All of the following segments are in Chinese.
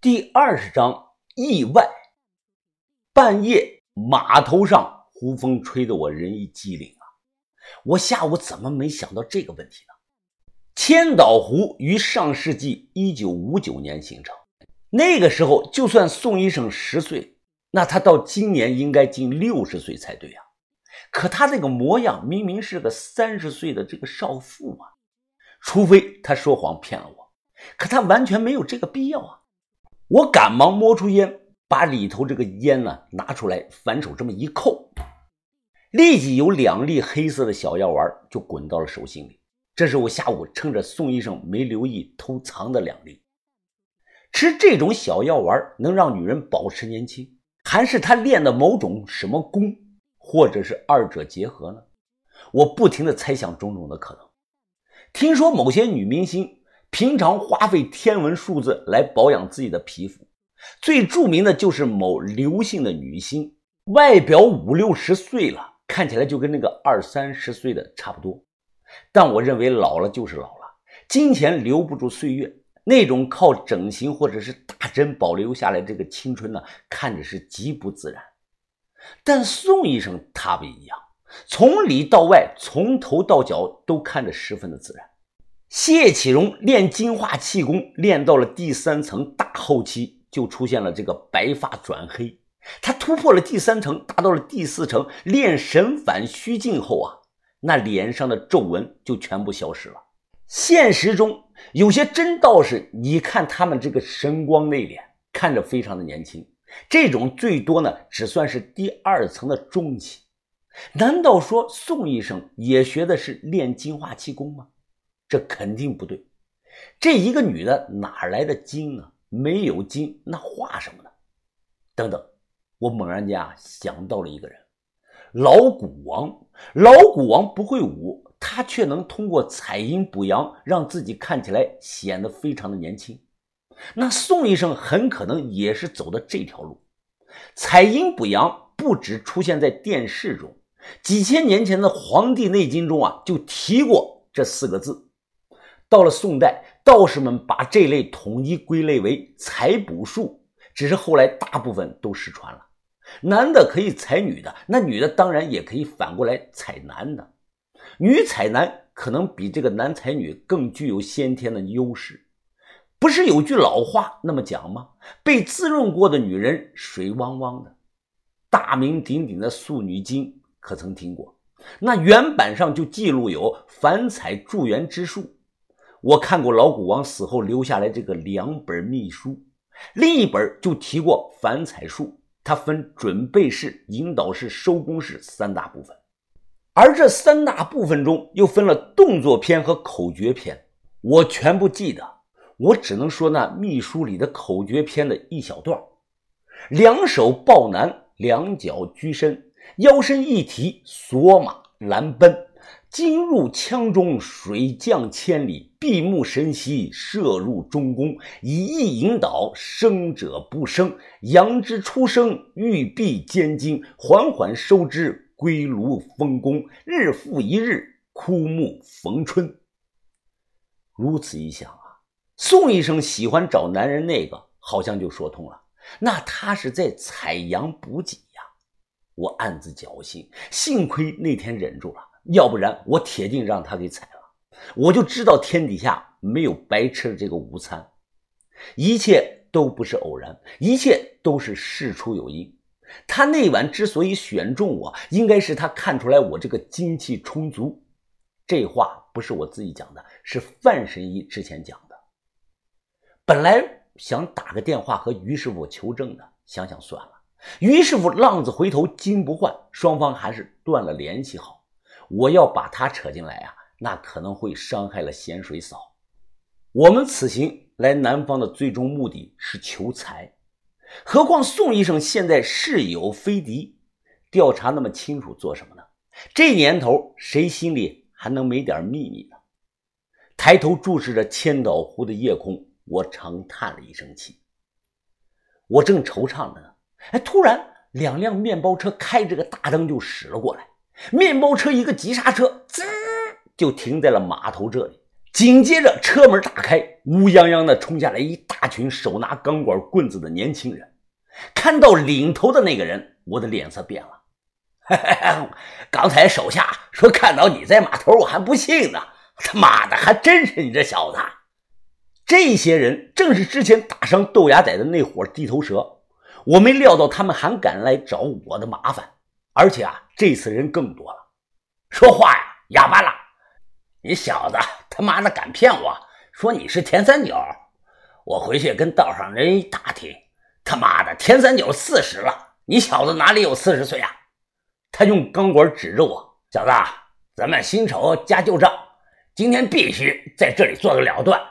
第二十章意外。半夜码头上，胡风吹得我人一激灵啊！我下午怎么没想到这个问题呢？千岛湖于上世纪一九五九年形成，那个时候就算宋医生十岁，那他到今年应该近六十岁才对啊！可他这个模样明明是个三十岁的这个少妇啊！除非他说谎骗了我，可他完全没有这个必要啊！我赶忙摸出烟，把里头这个烟呢拿出来，反手这么一扣，立即有两粒黑色的小药丸就滚到了手心里。这是我下午趁着宋医生没留意偷藏的两粒。吃这种小药丸能让女人保持年轻，还是他练的某种什么功，或者是二者结合呢？我不停的猜想种种的可能。听说某些女明星。平常花费天文数字来保养自己的皮肤，最著名的就是某刘姓的女星，外表五六十岁了，看起来就跟那个二三十岁的差不多。但我认为老了就是老了，金钱留不住岁月，那种靠整形或者是打针保留下来这个青春呢，看着是极不自然。但宋医生他不一样，从里到外，从头到脚都看着十分的自然。谢启荣练金化气功，练到了第三层大后期，就出现了这个白发转黑。他突破了第三层，达到了第四层，练神返虚境后啊，那脸上的皱纹就全部消失了。现实中有些真道士，你看他们这个神光内敛，看着非常的年轻。这种最多呢，只算是第二层的中期。难道说宋医生也学的是练金化气功吗？这肯定不对，这一个女的哪来的精呢？没有精，那画什么呢？等等，我猛然间啊想到了一个人，老古王。老古王不会武，他却能通过采阴补阳，让自己看起来显得非常的年轻。那宋医生很可能也是走的这条路。采阴补阳不止出现在电视中，几千年前的《黄帝内经》中啊就提过这四个字。到了宋代，道士们把这类统一归类为采补术，只是后来大部分都失传了。男的可以采女的，那女的当然也可以反过来采男的。女采男可能比这个男采女更具有先天的优势。不是有句老话那么讲吗？被滋润过的女人水汪汪的。大名鼎鼎的《素女经》可曾听过？那原版上就记录有反采助缘之术。我看过老古王死后留下来这个两本秘书，另一本就提过反彩术，它分准备式、引导式、收工式三大部分，而这三大部分中又分了动作篇和口诀篇，我全部记得，我只能说那秘书里的口诀篇的一小段：两手抱男，两脚居身，腰身一提，索马拦奔。金入腔中，水降千里，闭目神息，射入中宫，以意引导，生者不生，阳之初生，欲闭坚精，缓缓收之，归炉封宫，日复一日，枯木逢春。如此一想啊，宋医生喜欢找男人，那个好像就说通了，那他是在采阳补给呀。我暗自侥幸，幸亏那天忍住了。要不然我铁定让他给踩了，我就知道天底下没有白吃的这个午餐，一切都不是偶然，一切都是事出有因。他那晚之所以选中我，应该是他看出来我这个精气充足。这话不是我自己讲的，是范神医之前讲的。本来想打个电话和于师傅求证的，想想算了。于师傅浪子回头金不换，双方还是断了联系好。我要把他扯进来啊，那可能会伤害了咸水嫂。我们此行来南方的最终目的是求财，何况宋医生现在是有非敌，调查那么清楚做什么呢？这年头谁心里还能没点秘密呢？抬头注视着千岛湖的夜空，我长叹了一声气。我正惆怅着呢，哎，突然两辆面包车开着个大灯就驶了过来。面包车一个急刹车，滋，就停在了码头这里。紧接着车门打开，乌泱泱的冲下来一大群手拿钢管棍子的年轻人。看到领头的那个人，我的脸色变了。刚才手下说看到你在码头，我还不信呢。他妈的，还真是你这小子！这些人正是之前打伤豆芽仔的那伙地头蛇。我没料到他们还敢来找我的麻烦，而且啊，这次人更多了。说话呀，哑巴了！你小子他妈的敢骗我说你是田三九？我回去跟道上人一打听，他妈的田三九四十了，你小子哪里有四十岁啊？他用钢管指着我，小子，咱们新仇加旧账，今天必须在这里做个了断。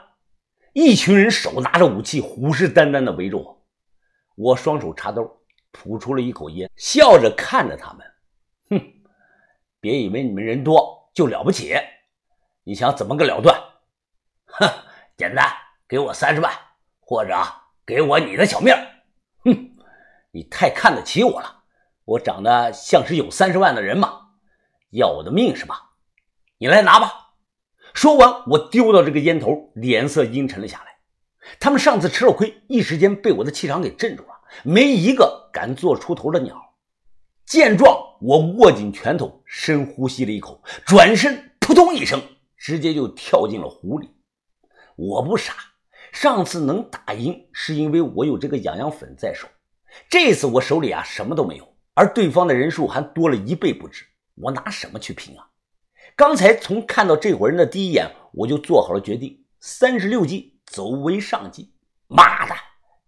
一群人手拿着武器，虎视眈眈地围着我。我双手插兜，吐出了一口烟，笑着看着他们。哼，别以为你们人多就了不起，你想怎么个了断？哼，简单，给我三十万，或者给我你的小命。哼，你太看得起我了。我长得像是有三十万的人吗？要我的命是吧？你来拿吧！说完，我丢到这个烟头，脸色阴沉了下来。他们上次吃了亏，一时间被我的气场给镇住了，没一个敢做出头的鸟。见状，我握紧拳头，深呼吸了一口，转身，扑通一声，直接就跳进了湖里。我不傻，上次能打赢，是因为我有这个痒痒粉在手。这次我手里啊，什么都没有。而对方的人数还多了一倍不止，我拿什么去拼啊？刚才从看到这伙人的第一眼，我就做好了决定：三十六计，走为上计。妈的，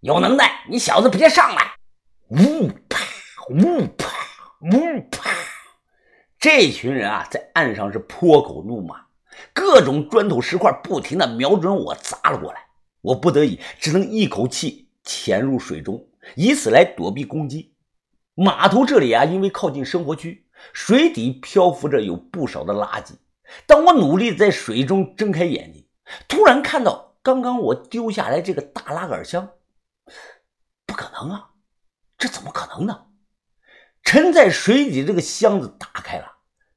有能耐，你小子别上来！呜啪，呜啪，呜啪！这群人啊，在岸上是泼口怒骂，各种砖头石块不停的瞄准我砸了过来。我不得已，只能一口气潜入水中，以此来躲避攻击。码头这里啊，因为靠近生活区，水底漂浮着有不少的垃圾。当我努力在水中睁开眼睛，突然看到刚刚我丢下来这个大拉杆箱，不可能啊！这怎么可能呢？沉在水底这个箱子打开了，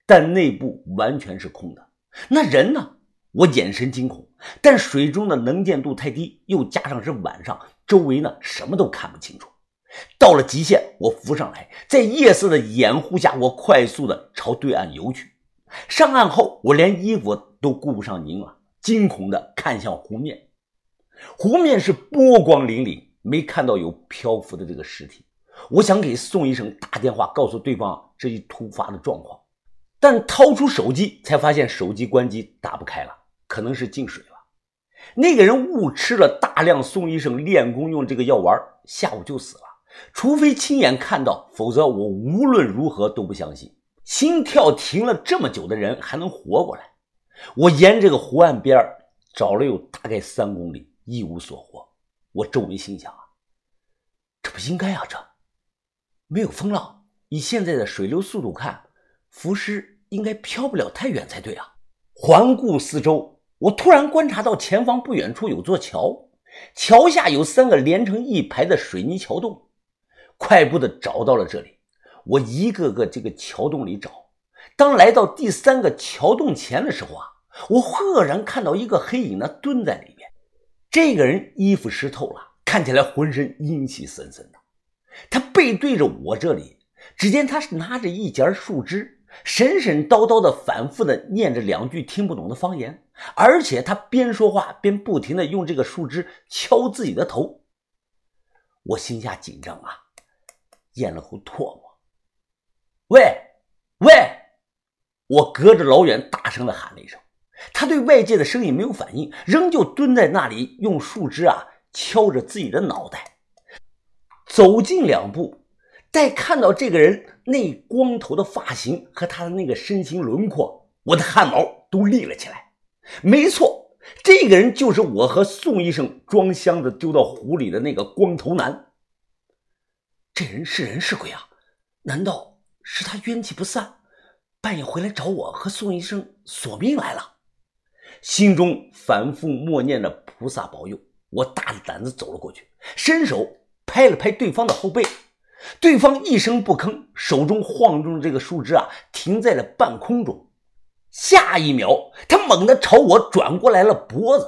但内部完全是空的。那人呢？我眼神惊恐，但水中的能见度太低，又加上是晚上，周围呢什么都看不清楚。到了极限，我浮上来，在夜色的掩护下，我快速的朝对岸游去。上岸后，我连衣服都顾不上拧了，惊恐的看向湖面。湖面是波光粼粼，没看到有漂浮的这个尸体。我想给宋医生打电话，告诉对方这一突发的状况，但掏出手机才发现手机关机打不开了，可能是进水了。那个人误吃了大量宋医生练功用这个药丸，下午就死了。除非亲眼看到，否则我无论如何都不相信，心跳停了这么久的人还能活过来。我沿这个湖岸边找了有大概三公里，一无所获。我皱眉心想啊，这不应该啊，这没有风浪，以现在的水流速度看，浮尸应该漂不了太远才对啊。环顾四周，我突然观察到前方不远处有座桥，桥下有三个连成一排的水泥桥洞。快步的找到了这里，我一个个这个桥洞里找。当来到第三个桥洞前的时候啊，我赫然看到一个黑影呢蹲在里面。这个人衣服湿透了，看起来浑身阴气森森的。他背对着我这里，只见他是拿着一截树枝，神神叨叨的反复的念着两句听不懂的方言，而且他边说话边不停的用这个树枝敲自己的头。我心下紧张啊。咽了口唾沫，喂，喂！我隔着老远大声的喊了一声，他对外界的声音没有反应，仍旧蹲在那里，用树枝啊敲着自己的脑袋。走近两步，待看到这个人那光头的发型和他的那个身形轮廓，我的汗毛都立了起来。没错，这个人就是我和宋医生装箱子丢到湖里的那个光头男。这人是人是鬼啊？难道是他冤气不散，半夜回来找我和宋医生索命来了？心中反复默念着菩萨保佑，我大着胆子走了过去，伸手拍了拍对方的后背，对方一声不吭，手中晃动这个树枝啊，停在了半空中。下一秒，他猛地朝我转过来了脖子。